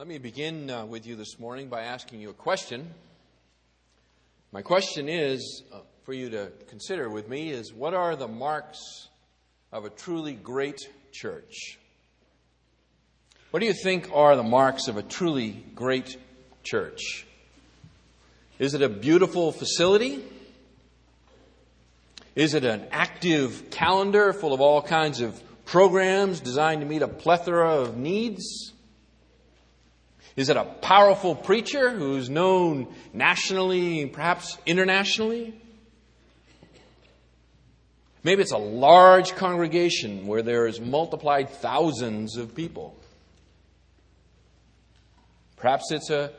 Let me begin uh, with you this morning by asking you a question. My question is uh, for you to consider with me is what are the marks of a truly great church? What do you think are the marks of a truly great church? Is it a beautiful facility? Is it an active calendar full of all kinds of programs designed to meet a plethora of needs? Is it a powerful preacher who's known nationally, perhaps internationally? Maybe it's a large congregation where there is multiplied thousands of people. Perhaps it's a,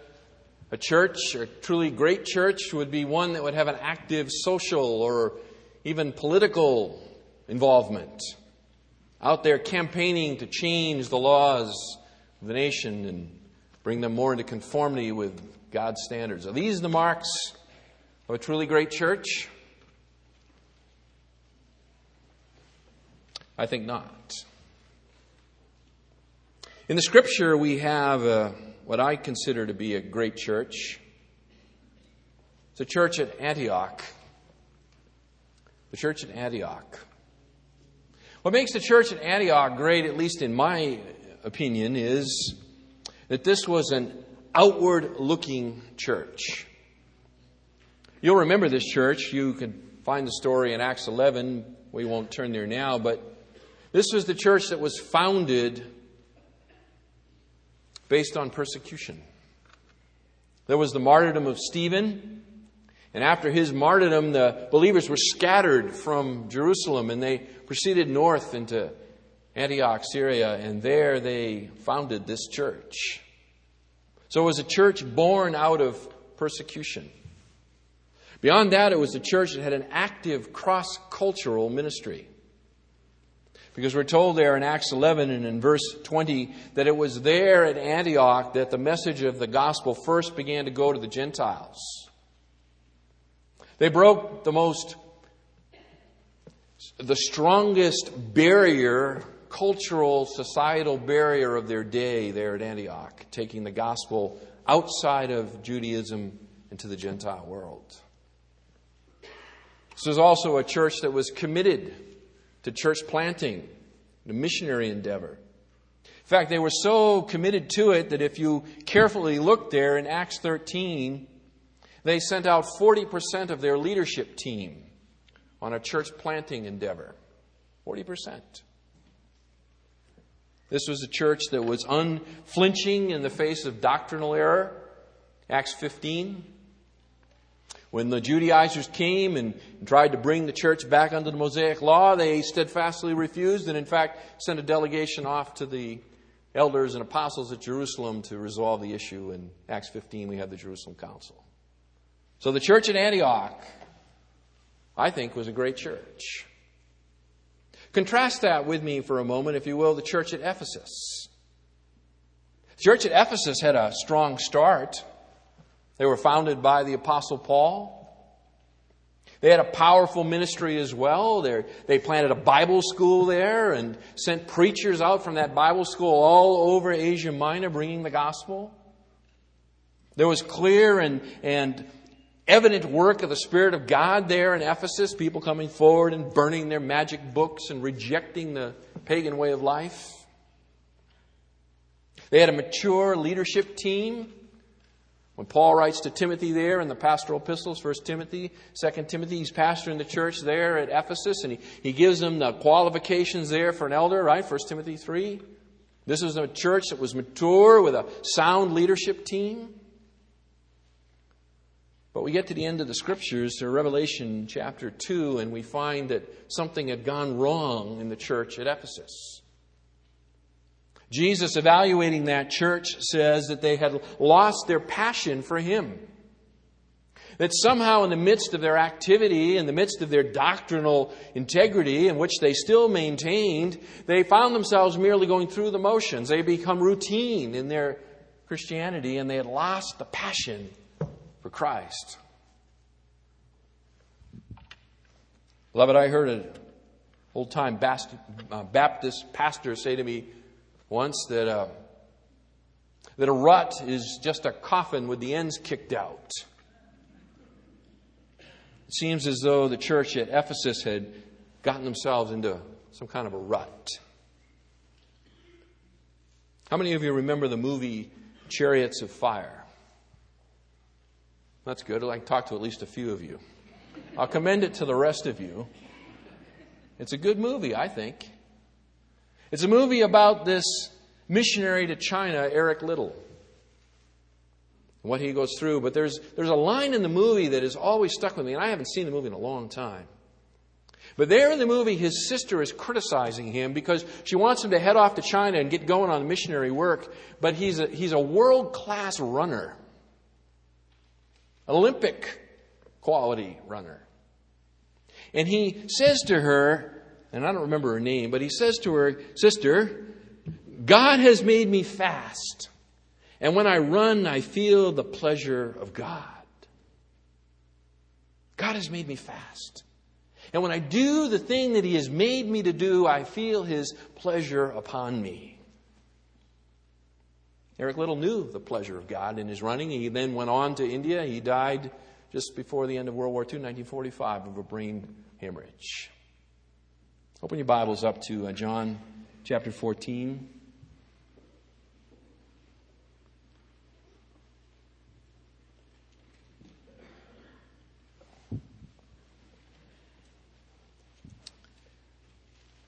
a church, a truly great church would be one that would have an active social or even political involvement. Out there campaigning to change the laws of the nation and bring them more into conformity with God's standards. Are these the marks of a truly great church? I think not. In the scripture, we have uh, what I consider to be a great church. It's a church at Antioch. The church at Antioch. What makes the church at Antioch great, at least in my opinion, is that this was an outward looking church. You'll remember this church. You can find the story in Acts 11. We won't turn there now, but this was the church that was founded based on persecution. There was the martyrdom of Stephen, and after his martyrdom, the believers were scattered from Jerusalem and they proceeded north into Antioch, Syria, and there they founded this church. So it was a church born out of persecution. Beyond that, it was a church that had an active cross cultural ministry. Because we're told there in Acts 11 and in verse 20 that it was there at Antioch that the message of the gospel first began to go to the Gentiles. They broke the most, the strongest barrier, cultural, societal barrier of their day there at Antioch, taking the gospel outside of Judaism into the Gentile world. This was also a church that was committed to church planting, a missionary endeavor. In fact, they were so committed to it that if you carefully look there in Acts 13, they sent out 40% of their leadership team on a church planting endeavor. 40%. This was a church that was unflinching in the face of doctrinal error. Acts 15. When the Judaizers came and tried to bring the church back under the Mosaic law, they steadfastly refused and, in fact, sent a delegation off to the elders and apostles at Jerusalem to resolve the issue. In Acts 15, we have the Jerusalem Council. So the church at Antioch, I think, was a great church. Contrast that with me for a moment, if you will, the church at Ephesus. The church at Ephesus had a strong start. They were founded by the Apostle Paul. They had a powerful ministry as well. They're, they planted a Bible school there and sent preachers out from that Bible school all over Asia Minor bringing the gospel. There was clear and, and evident work of the Spirit of God there in Ephesus, people coming forward and burning their magic books and rejecting the pagan way of life. They had a mature leadership team when Paul writes to Timothy there in the pastoral epistles, 1 Timothy, 2 Timothy, he's pastoring the church there at Ephesus, and he, he gives them the qualifications there for an elder, right? 1 Timothy 3. This was a church that was mature with a sound leadership team. But we get to the end of the scriptures, to Revelation chapter 2, and we find that something had gone wrong in the church at Ephesus. Jesus, evaluating that church, says that they had lost their passion for Him. That somehow, in the midst of their activity, in the midst of their doctrinal integrity, in which they still maintained, they found themselves merely going through the motions. They become routine in their Christianity, and they had lost the passion for Christ. Beloved, I heard an old time uh, Baptist pastor say to me once that uh, that a rut is just a coffin with the ends kicked out. It seems as though the church at Ephesus had gotten themselves into some kind of a rut. How many of you remember the movie Chariots of Fire? That's good. Like to talk to at least a few of you. I'll commend it to the rest of you. It's a good movie, I think. It's a movie about this missionary to China, Eric Liddell, What he goes through, but there's, there's a line in the movie that has always stuck with me, and I haven't seen the movie in a long time. But there in the movie, his sister is criticizing him because she wants him to head off to China and get going on missionary work. But he's a, he's a world class runner, Olympic quality runner. And he says to her, and I don't remember her name, but he says to her, Sister, God has made me fast. And when I run, I feel the pleasure of God. God has made me fast. And when I do the thing that He has made me to do, I feel His pleasure upon me. Eric Liddell knew the pleasure of God in his running. He then went on to India. He died just before the end of World War II, 1945, of a brain hemorrhage. Open your Bibles up to uh, John chapter 14.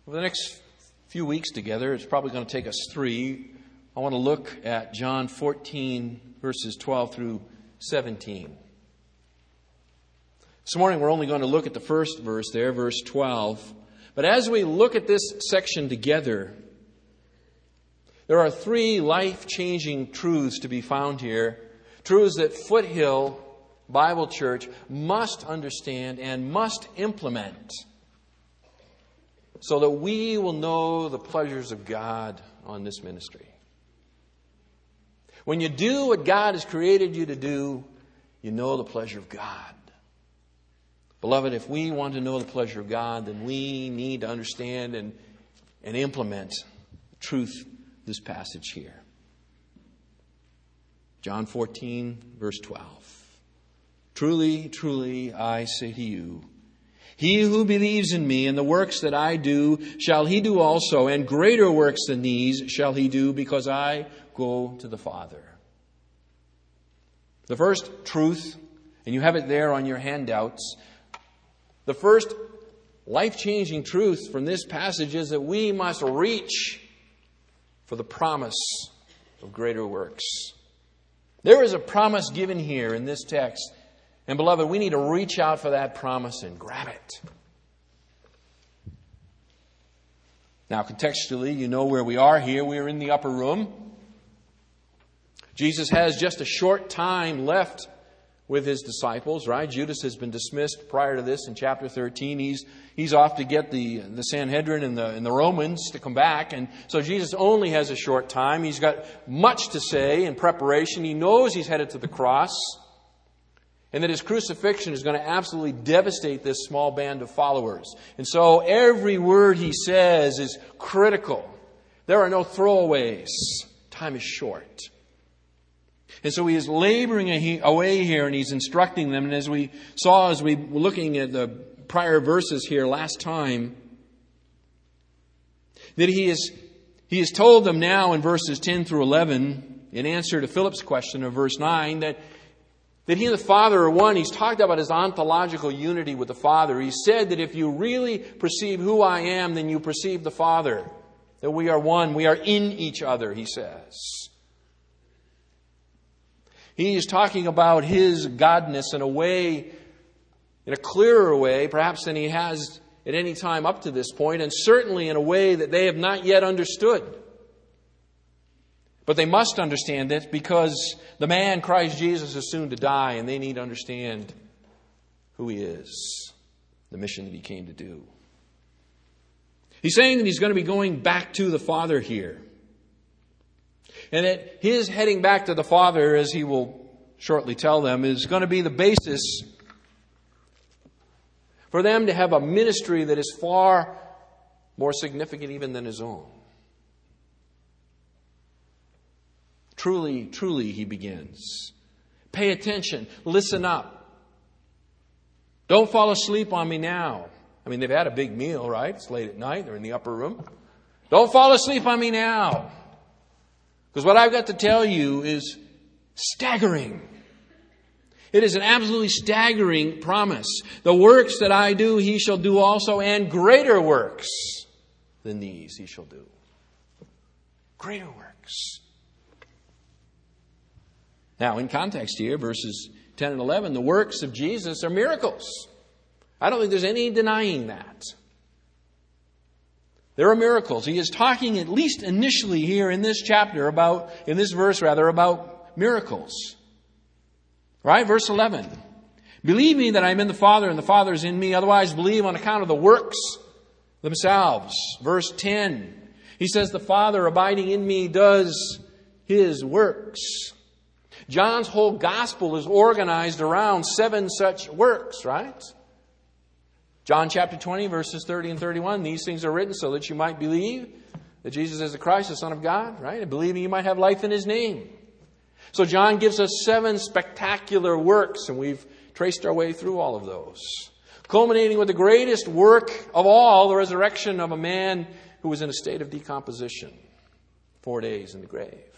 Over the next few weeks together, it's probably going to take us three. I want to look at John 14, verses 12 through 17. This morning, we're only going to look at the first verse there, verse 12. But as we look at this section together, there are three life changing truths to be found here. Truths that Foothill Bible Church must understand and must implement so that we will know the pleasures of God on this ministry. When you do what God has created you to do, you know the pleasure of God. Beloved, if we want to know the pleasure of God, then we need to understand and, and implement truth this passage here. John 14, verse 12. Truly, truly, I say to you, he who believes in me and the works that I do shall he do also, and greater works than these shall he do because I go to the Father. The first truth, and you have it there on your handouts, the first life changing truth from this passage is that we must reach for the promise of greater works. There is a promise given here in this text and beloved, we need to reach out for that promise and grab it. Now, contextually, you know where we are here. We are in the upper room. Jesus has just a short time left with his disciples, right? Judas has been dismissed prior to this in chapter 13. He's, he's off to get the, the Sanhedrin and the, and the Romans to come back. And so Jesus only has a short time. He's got much to say in preparation. He knows he's headed to the cross and that his crucifixion is going to absolutely devastate this small band of followers. And so every word he says is critical. There are no throwaways. Time is short. And so he is laboring away here and he's instructing them. And as we saw, as we were looking at the prior verses here last time, that he is, he has told them now in verses 10 through 11, in answer to Philip's question of verse 9, that that he and the Father are one. He's talked about his ontological unity with the Father. He said that if you really perceive who I am, then you perceive the Father. That we are one. We are in each other, he says. He is talking about his godness in a way, in a clearer way, perhaps than he has at any time up to this point, and certainly in a way that they have not yet understood. But they must understand it because the man, Christ Jesus, is soon to die, and they need to understand who he is, the mission that he came to do. He's saying that he's going to be going back to the Father here. And that his heading back to the Father, as he will shortly tell them, is going to be the basis for them to have a ministry that is far more significant even than his own. Truly, truly, he begins. Pay attention. Listen up. Don't fall asleep on me now. I mean, they've had a big meal, right? It's late at night. They're in the upper room. Don't fall asleep on me now. Because what I've got to tell you is staggering. It is an absolutely staggering promise. The works that I do, he shall do also, and greater works than these he shall do. Greater works. Now, in context here, verses 10 and 11, the works of Jesus are miracles. I don't think there's any denying that. There are miracles. He is talking, at least initially here in this chapter, about, in this verse rather, about miracles. Right? Verse 11. Believe me that I'm in the Father and the Father is in me. Otherwise, believe on account of the works themselves. Verse 10. He says, The Father abiding in me does his works. John's whole gospel is organized around seven such works, right? John chapter 20, verses 30 and 31. These things are written so that you might believe that Jesus is the Christ, the Son of God, right? And believing you might have life in His name. So John gives us seven spectacular works, and we've traced our way through all of those. Culminating with the greatest work of all, the resurrection of a man who was in a state of decomposition, four days in the grave.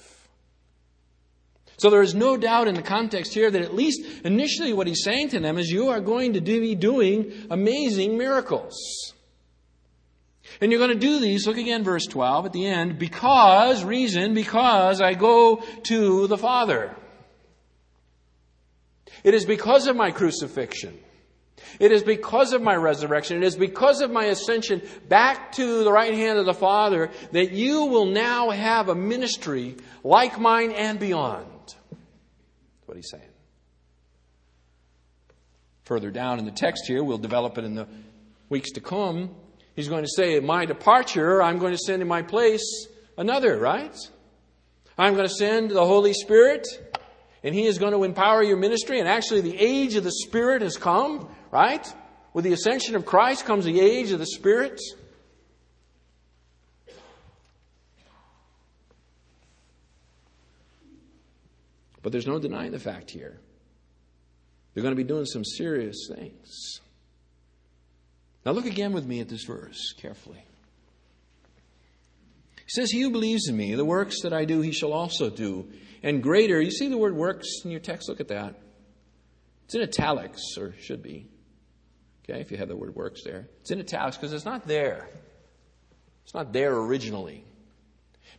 So there is no doubt in the context here that at least initially what he's saying to them is you are going to be doing amazing miracles. And you're going to do these, look again, verse 12 at the end, because, reason, because I go to the Father. It is because of my crucifixion. It is because of my resurrection. It is because of my ascension back to the right hand of the Father that you will now have a ministry like mine and beyond what he's saying. Further down in the text here, we'll develop it in the weeks to come. He's going to say, my departure, I'm going to send in my place another, right? I'm going to send the Holy Spirit, and He is going to empower your ministry. And actually, the age of the Spirit has come, right? With the ascension of Christ comes the age of the Spirit. But there's no denying the fact here. They're going to be doing some serious things. Now, look again with me at this verse carefully. He says, He who believes in me, the works that I do, he shall also do. And greater, you see the word works in your text? Look at that. It's in italics, or should be. Okay, if you have the word works there. It's in italics because it's not there. It's not there originally.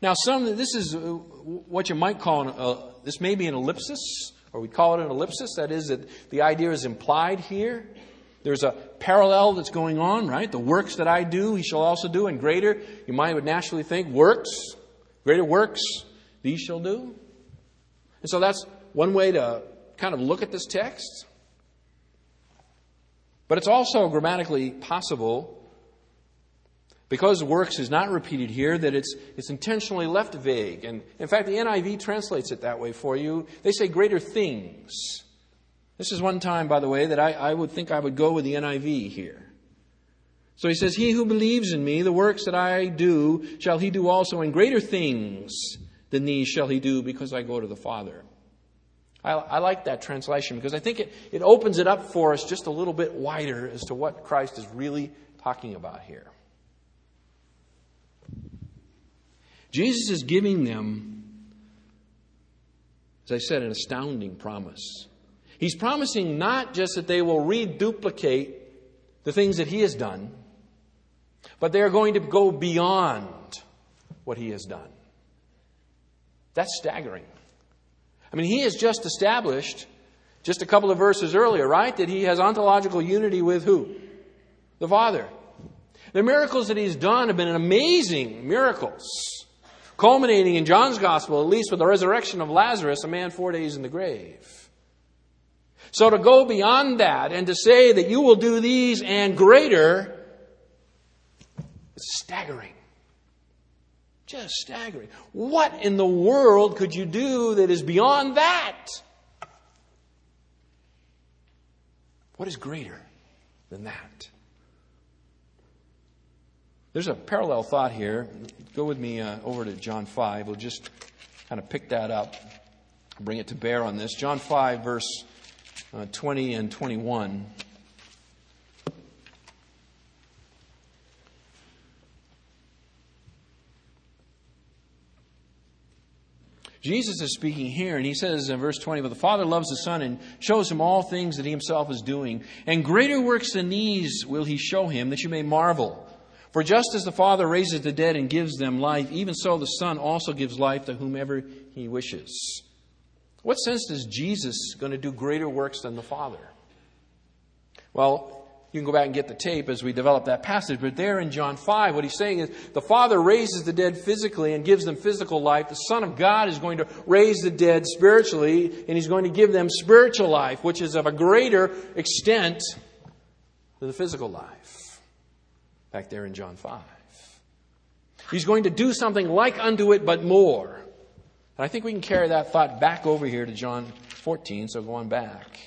Now, some this is uh, what you might call an, uh, this may be an ellipsis, or we call it an ellipsis. That is, that the idea is implied here. There's a parallel that's going on, right? The works that I do, he shall also do, and greater. You might would naturally think works, greater works, these shall do. And so that's one way to kind of look at this text. But it's also grammatically possible because works is not repeated here, that it's, it's intentionally left vague. And in fact, the NIV translates it that way for you. They say greater things. This is one time, by the way, that I, I would think I would go with the NIV here. So he says, He who believes in me, the works that I do, shall he do also, and greater things than these shall he do, because I go to the Father. I, I like that translation because I think it, it opens it up for us just a little bit wider as to what Christ is really talking about here. Jesus is giving them, as I said, an astounding promise. He's promising not just that they will reduplicate the things that He has done, but they are going to go beyond what He has done. That's staggering. I mean, He has just established, just a couple of verses earlier, right, that He has ontological unity with who? The Father. The miracles that He's done have been amazing miracles culminating in John's gospel, at least with the resurrection of Lazarus, a man four days in the grave. So to go beyond that and to say that you will do these and greater, it's staggering. Just staggering. What in the world could you do that is beyond that? What is greater than that? There's a parallel thought here. Go with me uh, over to John 5. We'll just kind of pick that up, bring it to bear on this. John 5, verse uh, 20 and 21. Jesus is speaking here, and he says in verse 20, But the Father loves the Son and shows him all things that he himself is doing. And greater works than these will he show him, that you may marvel. For just as the Father raises the dead and gives them life, even so the Son also gives life to whomever he wishes. What sense is Jesus going to do greater works than the Father? Well, you can go back and get the tape as we develop that passage. But there in John 5, what he's saying is the Father raises the dead physically and gives them physical life. The Son of God is going to raise the dead spiritually, and he's going to give them spiritual life, which is of a greater extent than the physical life. Back there in John 5. He's going to do something like unto it, but more. And I think we can carry that thought back over here to John 14, so go on back.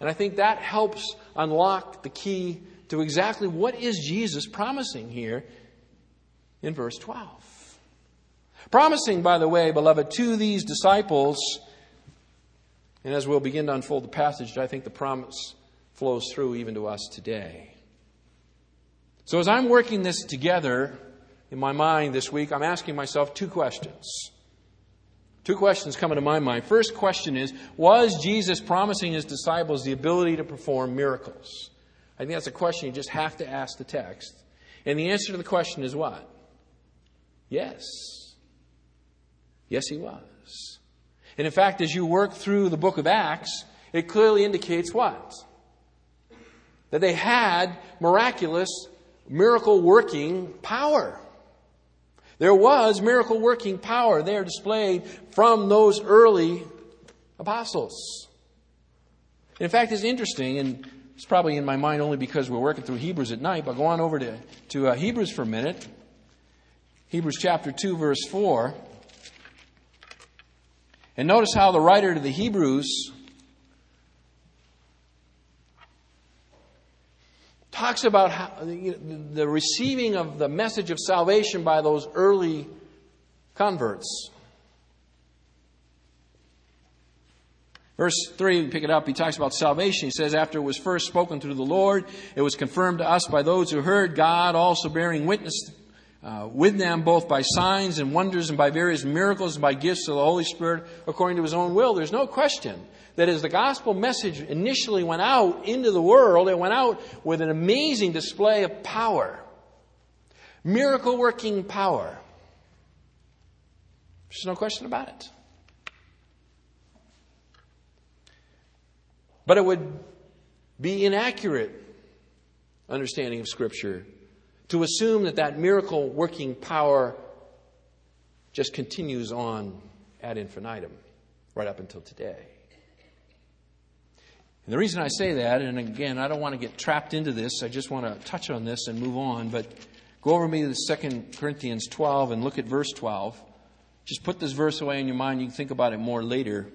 And I think that helps unlock the key to exactly what is Jesus promising here in verse 12. Promising, by the way, beloved, to these disciples, and as we'll begin to unfold the passage, I think the promise flows through even to us today. So as I'm working this together in my mind this week, I'm asking myself two questions. Two questions come into my mind. First question is Was Jesus promising his disciples the ability to perform miracles? I think that's a question you just have to ask the text. And the answer to the question is what? Yes. Yes, he was. And in fact, as you work through the book of Acts, it clearly indicates what? That they had miraculous, miracle working power. There was miracle working power there displayed from those early apostles. In fact, it's interesting, and it's probably in my mind only because we're working through Hebrews at night, but go on over to, to uh, Hebrews for a minute. Hebrews chapter 2, verse 4. And notice how the writer to the Hebrews talks about how, the receiving of the message of salvation by those early converts. Verse 3, we pick it up, he talks about salvation. He says, After it was first spoken through the Lord, it was confirmed to us by those who heard God, also bearing witness uh, with them both by signs and wonders and by various miracles and by gifts of the Holy Spirit according to his own will. There's no question that as the gospel message initially went out into the world, it went out with an amazing display of power. Miracle working power. There's no question about it. But it would be inaccurate understanding of Scripture to assume that that miracle working power just continues on ad infinitum right up until today. And the reason I say that, and again, I don't want to get trapped into this, I just want to touch on this and move on, but go over me to 2 Corinthians 12 and look at verse 12. Just put this verse away in your mind, you can think about it more later.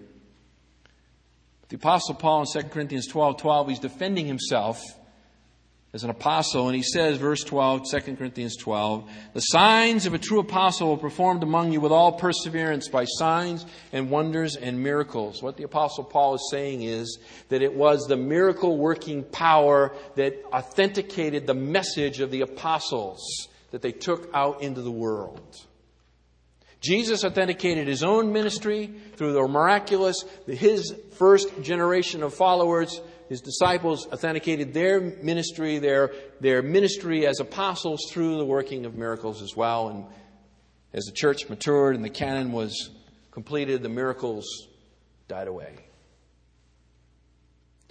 The Apostle Paul in 2 Corinthians 12 12, he's defending himself as an apostle, and he says, verse 12, 2 Corinthians 12, the signs of a true apostle were performed among you with all perseverance by signs and wonders and miracles. What the apostle Paul is saying is that it was the miracle working power that authenticated the message of the apostles that they took out into the world. Jesus authenticated his own ministry through the miraculous, his first generation of followers his disciples authenticated their ministry, their, their ministry as apostles through the working of miracles as well. And as the church matured and the canon was completed, the miracles died away.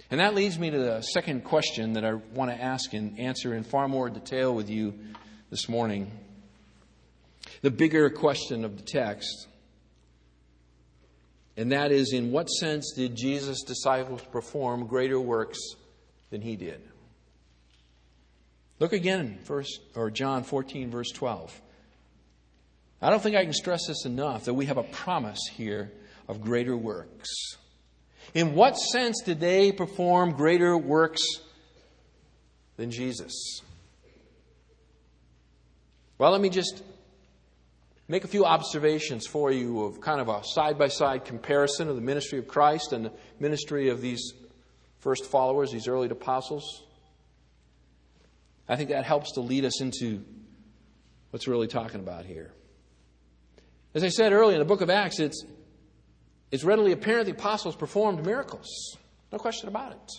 And that leads me to the second question that I want to ask and answer in far more detail with you this morning. The bigger question of the text and that is, in what sense did Jesus' disciples perform greater works than he did? Look again, first or John 14, verse 12. I don't think I can stress this enough that we have a promise here of greater works. In what sense did they perform greater works than Jesus? Well, let me just make a few observations for you of kind of a side by side comparison of the ministry of Christ and the ministry of these first followers, these early apostles. I think that helps to lead us into what's really talking about here. As I said earlier in the book of Acts, it's, it's readily apparent the apostles performed miracles. No question about it.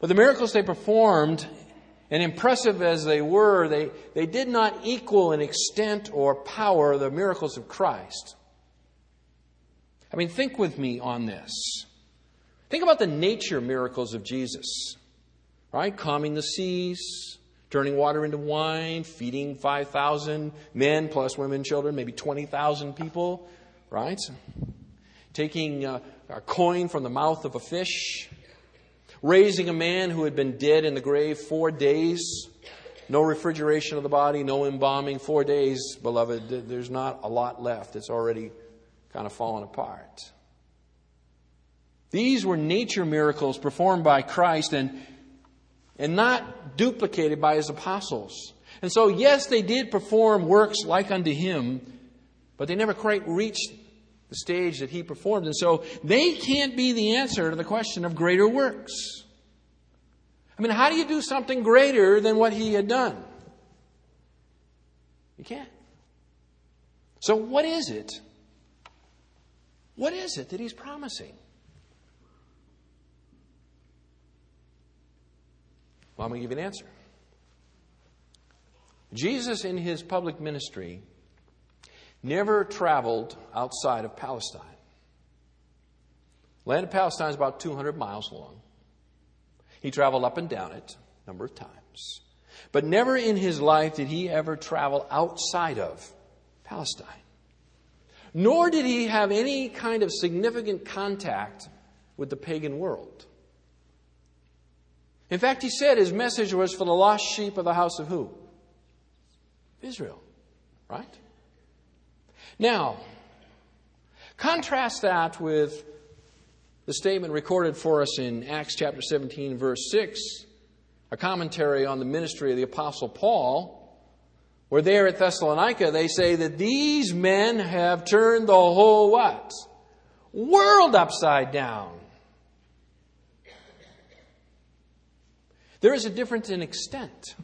But the miracles they performed and impressive as they were, they, they did not equal in extent or power the miracles of Christ. I mean, think with me on this. Think about the nature miracles of Jesus, right? Calming the seas, turning water into wine, feeding 5,000 men plus women, children, maybe 20,000 people, right? Taking a, a coin from the mouth of a fish, raising a man who had been dead in the grave four days. No refrigeration of the body, no embalming. Four days, beloved, there's not a lot left. It's already kind of fallen apart. These were nature miracles performed by Christ and, and not duplicated by his apostles. And so, yes, they did perform works like unto him, but they never quite reached the stage that he performed. And so they can't be the answer to the question of greater works. I mean, how do you do something greater than what he had done? You can't. So, what is it? What is it that he's promising? Well, I'm going to give you an answer. Jesus, in his public ministry, never traveled outside of Palestine. Land of Palestine is about 200 miles long. He traveled up and down it a number of times. But never in his life did he ever travel outside of Palestine. Nor did he have any kind of significant contact with the pagan world. In fact, he said his message was for the lost sheep of the house of who? Israel. Right? Now, contrast that with the statement recorded for us in Acts chapter 17, verse 6, a commentary on the ministry of the Apostle Paul, where there at Thessalonica they say that these men have turned the whole what? World upside down. There is a difference in extent.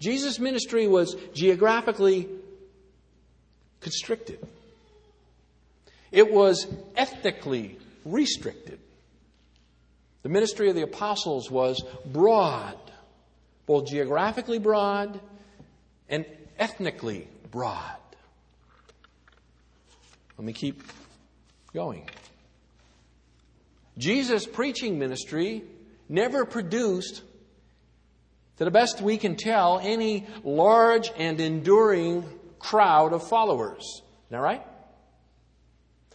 Jesus' ministry was geographically constricted. It was ethnically restricted. The ministry of the apostles was broad, both geographically broad and ethnically broad. Let me keep going. Jesus' preaching ministry never produced, to the best we can tell, any large and enduring crowd of followers. Isn't that right?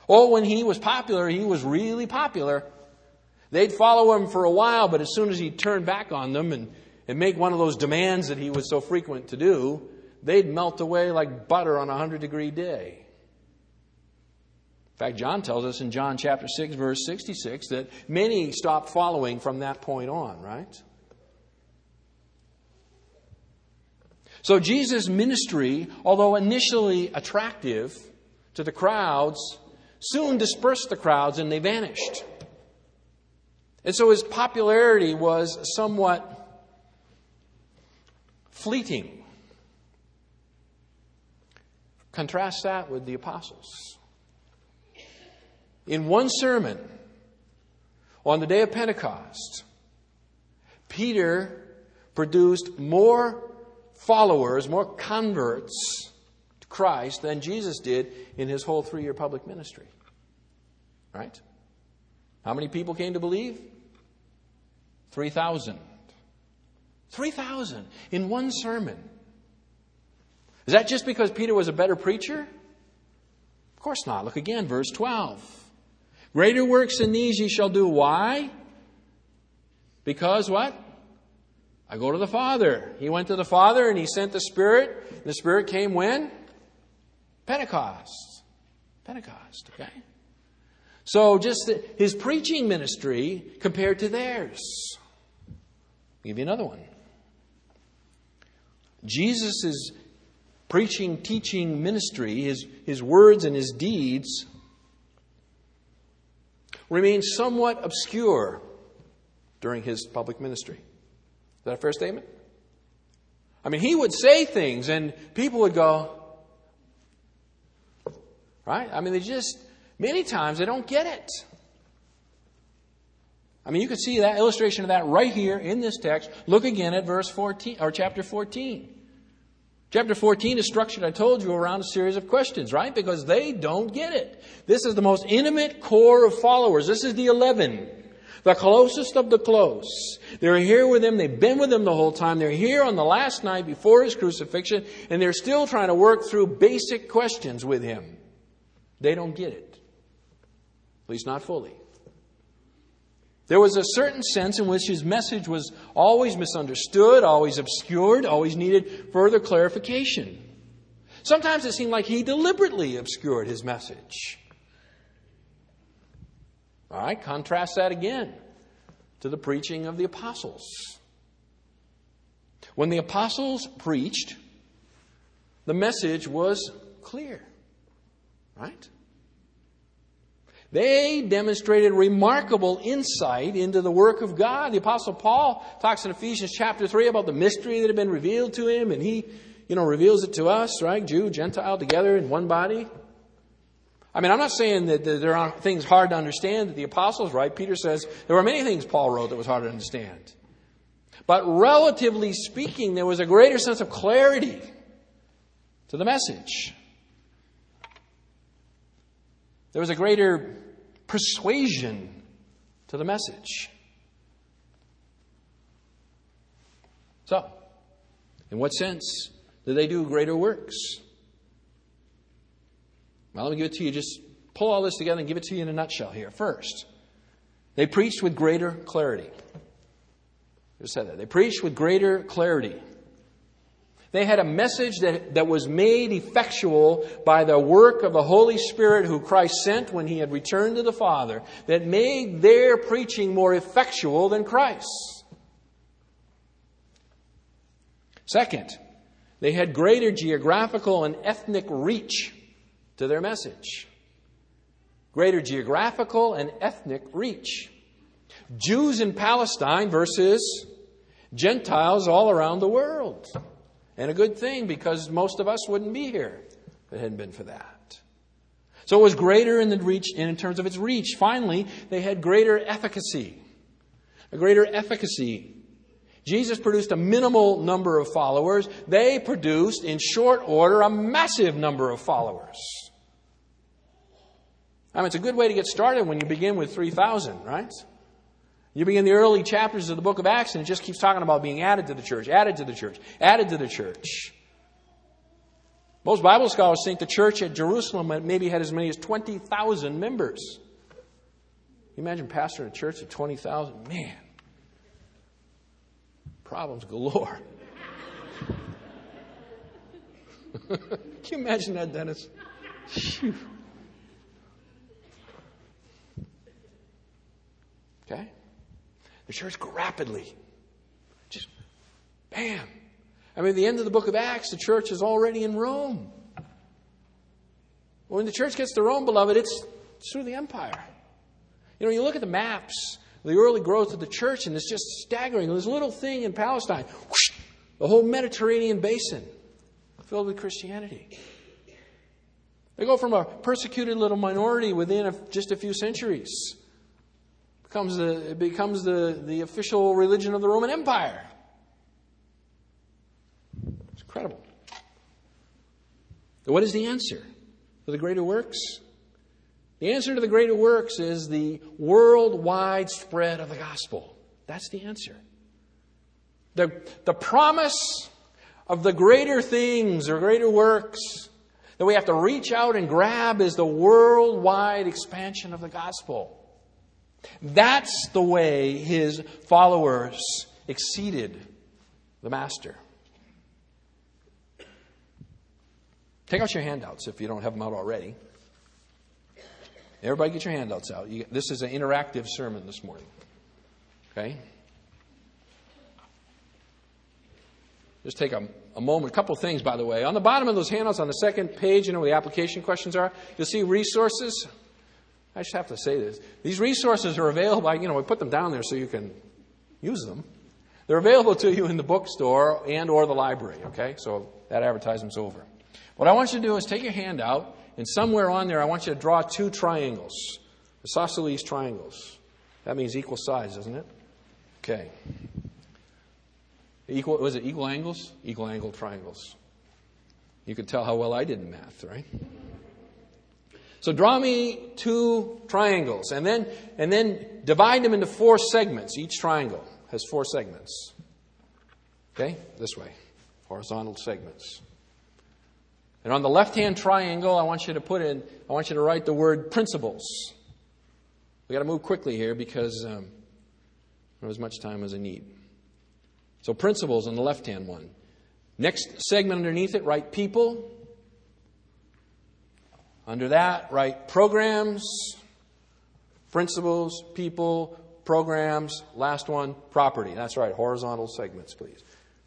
Oh, when he was popular, he was really popular. They'd follow him for a while, but as soon as he'd turn back on them and, and make one of those demands that he was so frequent to do, they'd melt away like butter on a 100 degree day. In fact, John tells us in John chapter 6, verse 66, that many stopped following from that point on, right? So Jesus' ministry, although initially attractive to the crowds, soon dispersed the crowds and they vanished. And so his popularity was somewhat fleeting. Contrast that with the apostles. In one sermon on the day of Pentecost, Peter produced more followers, more converts to Christ than Jesus did in his whole three year public ministry. Right? How many people came to believe? 3,000. 3,000 in one sermon. Is that just because Peter was a better preacher? Of course not. Look again, verse 12. Greater works than these ye shall do. Why? Because what? I go to the Father. He went to the Father and he sent the Spirit. The Spirit came when? Pentecost. Pentecost, okay? So just his preaching ministry compared to theirs. I'll give you another one. Jesus' preaching, teaching ministry, his, his words and his deeds, remained somewhat obscure during his public ministry. That a fair statement? I mean, he would say things and people would go, right? I mean, they just, many times they don't get it. I mean, you can see that illustration of that right here in this text. Look again at verse 14, or chapter 14. Chapter 14 is structured, I told you, around a series of questions, right? Because they don't get it. This is the most intimate core of followers. This is the 11. The closest of the close. They're here with him. They've been with him the whole time. They're here on the last night before his crucifixion, and they're still trying to work through basic questions with him. They don't get it. At least not fully. There was a certain sense in which his message was always misunderstood, always obscured, always needed further clarification. Sometimes it seemed like he deliberately obscured his message. All right, contrast that again to the preaching of the apostles. When the apostles preached, the message was clear. Right? They demonstrated remarkable insight into the work of God. The apostle Paul talks in Ephesians chapter 3 about the mystery that had been revealed to him and he, you know, reveals it to us, right? Jew, Gentile together in one body. I mean, I'm not saying that there are things hard to understand that the apostles, right? Peter says there were many things Paul wrote that was hard to understand. But relatively speaking, there was a greater sense of clarity to the message. There was a greater persuasion to the message. So, in what sense did they do greater works? Well, let me give it to you. Just pull all this together and give it to you in a nutshell here. First, they preached with greater clarity. Just said that. They preached with greater clarity. They had a message that, that was made effectual by the work of the Holy Spirit who Christ sent when he had returned to the Father, that made their preaching more effectual than Christ's. Second, they had greater geographical and ethnic reach to their message. Greater geographical and ethnic reach. Jews in Palestine versus Gentiles all around the world. And a good thing because most of us wouldn't be here if it hadn't been for that. So it was greater in the reach in terms of its reach. Finally, they had greater efficacy. A greater efficacy. Jesus produced a minimal number of followers. They produced, in short order, a massive number of followers. I mean, it's a good way to get started when you begin with 3,000, right? You begin the early chapters of the book of Acts, and it just keeps talking about being added to the church, added to the church, added to the church. Most Bible scholars think the church at Jerusalem maybe had as many as 20,000 members. Imagine pastoring a church of 20,000? Man, problems galore. Can you imagine that, Dennis? Okay? The church grew rapidly. Just bam. I mean, the end of the book of Acts, the church is already in Rome. When the church gets to Rome, beloved, it's, it's through the empire. You know, you look at the maps, the early growth of the church, and it's just staggering. This little thing in Palestine, whoosh, the whole Mediterranean basin filled with Christianity. They go from a persecuted little minority within a, just a few centuries becomes the, it becomes the, the official religion of the Roman Empire. It's incredible. what is the answer to the greater works? The answer to the greater works is the worldwide spread of the gospel. That's the answer. The, the promise of the greater things or greater works that we have to reach out and grab is the worldwide expansion of the gospel. That's the way his followers exceeded the master. Take out your handouts if you don't have them out already. Everybody get your handouts out. You, this is an interactive sermon this morning. Okay? just take a, a moment. A couple things, by the way. On the bottom of those handouts, on the second page, you know where the application questions are, you'll see resources. I just have to say this. These resources are available. You know, we put them down there so you can use them. They're available to you in the bookstore and or the library, okay? So that advertisement's over. What I want you to do is take your hand out, and somewhere on there I want you to draw two triangles. Isosceles triangles. That means equal sides, doesn't it? Okay. Equal was it equal angles? Equal angle triangles. You can tell how well I did in math, right? So draw me two triangles and then and then divide them into four segments. Each triangle has four segments. Okay? This way. Horizontal segments. And on the left-hand triangle, I want you to put in I want you to write the word principles. We got to move quickly here because um, I don't have as much time as I need. So principles on the left-hand one. Next segment underneath it, write people. Under that, write programs, principles, people, programs. Last one, property. That's right, horizontal segments, please.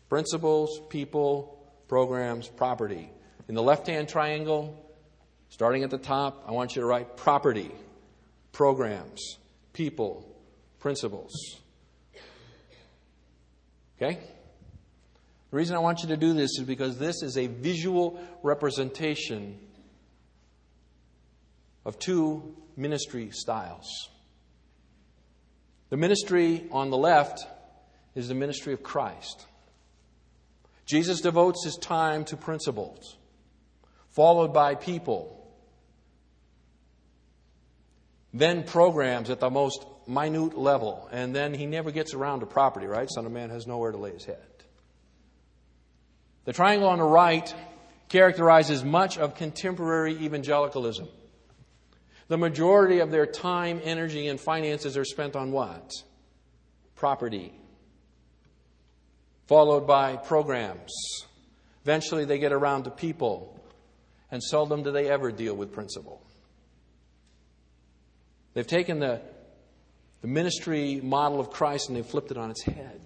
Principles, people, programs, property. In the left hand triangle, starting at the top, I want you to write property, programs, people, principles. Okay? The reason I want you to do this is because this is a visual representation of two ministry styles. The ministry on the left is the ministry of Christ. Jesus devotes his time to principles, followed by people, then programs at the most minute level, and then he never gets around to property, right? Son of Man has nowhere to lay his head. The triangle on the right characterizes much of contemporary evangelicalism. The majority of their time, energy, and finances are spent on what? Property. Followed by programs. Eventually, they get around to people, and seldom do they ever deal with principle. They've taken the, the ministry model of Christ and they've flipped it on its head.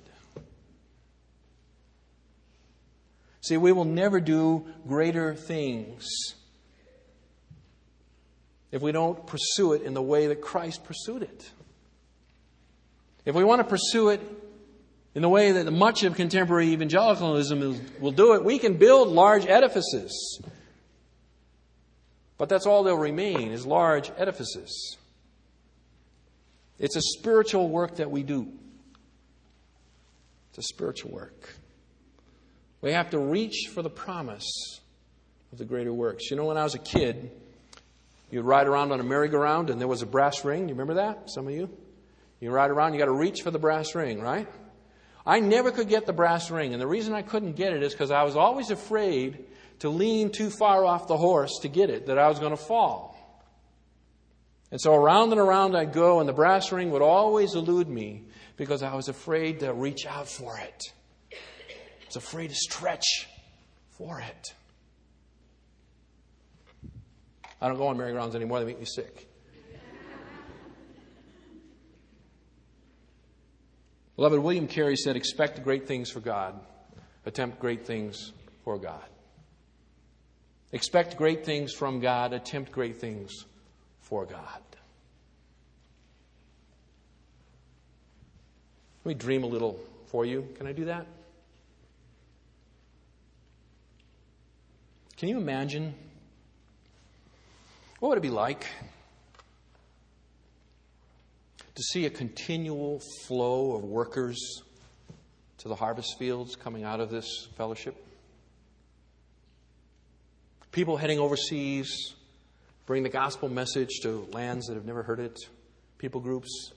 See, we will never do greater things if we don't pursue it in the way that Christ pursued it. If we want to pursue it in the way that much of contemporary evangelicalism will do it, we can build large edifices. But that's all they'll remain is large edifices. It's a spiritual work that we do. It's a spiritual work. We have to reach for the promise of the greater works. You know, when I was a kid, You'd ride around on a merry-go-round and there was a brass ring. You remember that? Some of you? You ride around, you got to reach for the brass ring, right? I never could get the brass ring. And the reason I couldn't get it is because I was always afraid to lean too far off the horse to get it, that I was going to fall. And so around and around I'd go, and the brass ring would always elude me because I was afraid to reach out for it. I was afraid to stretch for it. I don't go on merry-go-rounds anymore, they make me sick. Beloved, William Carey said, Expect great things for God, attempt great things for God. Expect great things from God, attempt great things for God. Let me dream a little for you. Can I do that? Can you imagine what would it be like to see a continual flow of workers to the harvest fields coming out of this fellowship? People heading overseas, bring the gospel message to lands that have never heard it, people groups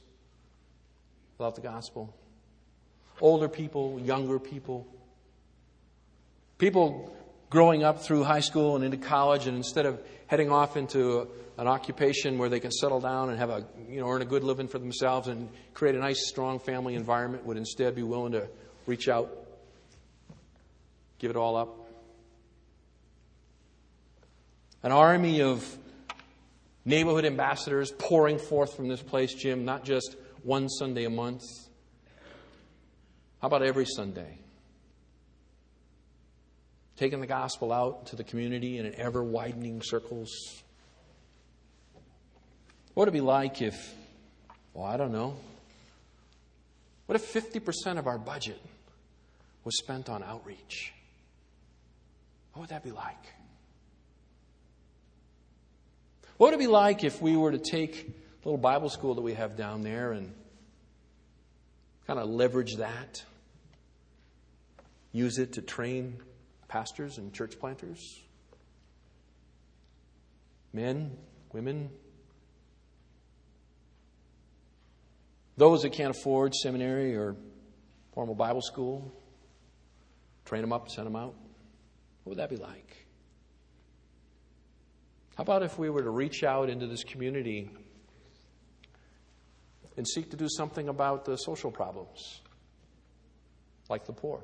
without the gospel, older people, younger people, people growing up through high school and into college, and instead of heading off into an occupation where they can settle down and have a, you know, earn a good living for themselves and create a nice, strong family environment, would instead be willing to reach out, give it all up. An army of neighborhood ambassadors pouring forth from this place, Jim, not just one Sunday a month. How about every Sunday? taking the gospel out to the community in an ever widening circles? What would it be like if, well, I don't know, what if 50% of our budget was spent on outreach? What would that be like? What would it be like if we were to take the little Bible school that we have down there and kind of leverage that, use it to train pastors and church planters? Men, women, those that can't afford seminary or formal Bible school, train them up, send them out. What would that be like? How about if we were to reach out into this community and seek to do something about the social problems, like the poor?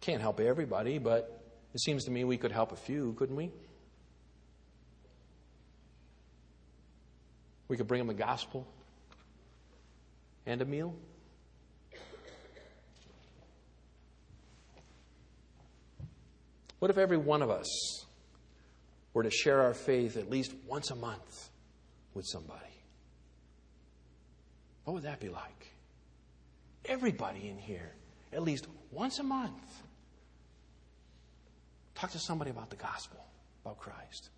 Can't help everybody, but it seems to me we could help a few, couldn't we? We could bring them the gospel and a meal. What if every one of us were to share our faith at least once a month with somebody? What would that be like? Everybody in here, at least once a month, talk to somebody about the gospel, about Christ.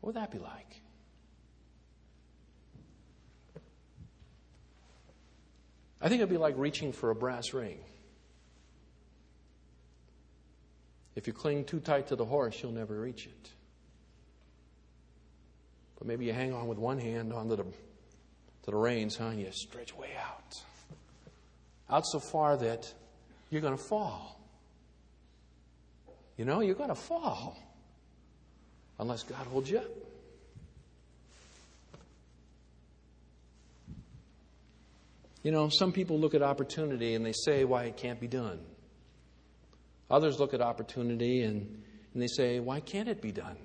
What would that be like? I think it'd be like reaching for a brass ring. If you cling too tight to the horse, you'll never reach it. But maybe you hang on with one hand onto the, to the reins, huh? And you stretch way out. Out so far that you're going to fall. You know, you're going to fall unless God holds you up. You know, some people look at opportunity and they say why it can't be done. Others look at opportunity and, and they say, why can't it be done?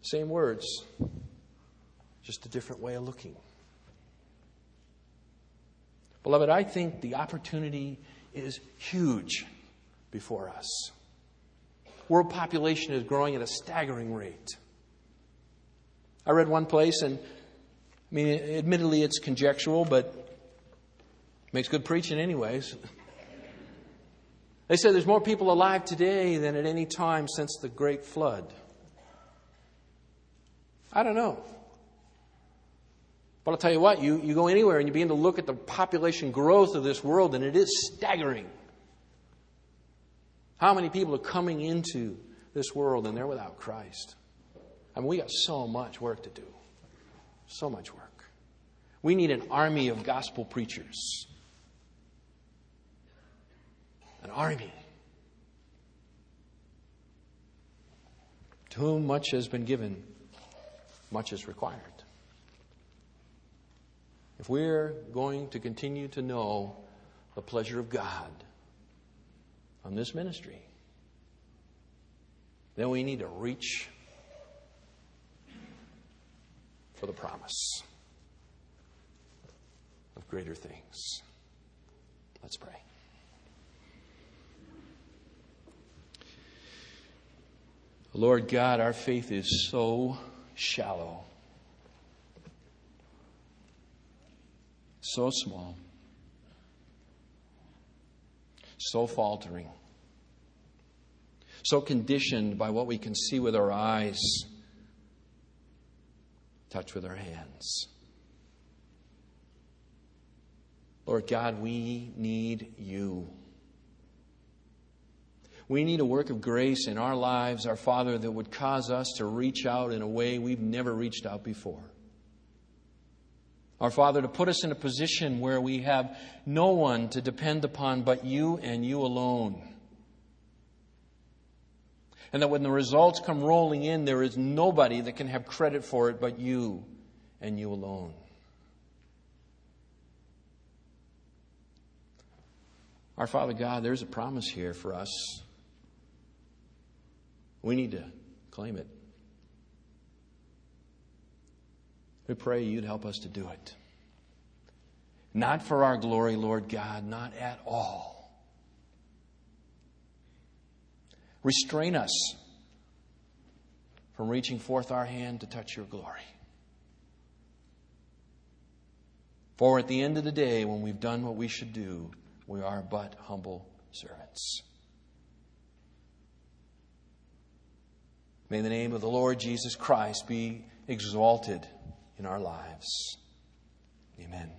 Same words, just a different way of looking. Beloved, I think the opportunity is huge before us. World population is growing at a staggering rate. I read one place, and I mean, admittedly, it's conjectural, but makes good preaching, anyways. They said there's more people alive today than at any time since the Great Flood. I don't know. But I'll tell you what, you, you go anywhere and you begin to look at the population growth of this world, and it is staggering. How many people are coming into this world and they're without Christ? I mean, we got so much work to do. So much work. We need an army of gospel preachers an army. To whom much has been given, much is required. If we're going to continue to know the pleasure of God on this ministry, then we need to reach for the promise of greater things. Let's pray. Lord God, our faith is so shallow, so small, so faltering, so conditioned by what we can see with our eyes, touch with our hands. Lord God, we need you. We need a work of grace in our lives, our Father, that would cause us to reach out in a way we've never reached out before. Our Father, to put us in a position where we have no one to depend upon but you and you alone. And that when the results come rolling in, there is nobody that can have credit for it but you and you alone. Our Father God, there's a promise here for us we need to claim it. We pray you'd help us to do it. Not for our glory, Lord God, not at all. Restrain us from reaching forth our hand to touch your glory. For at the end of the day, when we've done what we should do, we are but humble servants. May the name of the Lord Jesus Christ be exalted in our lives. Amen.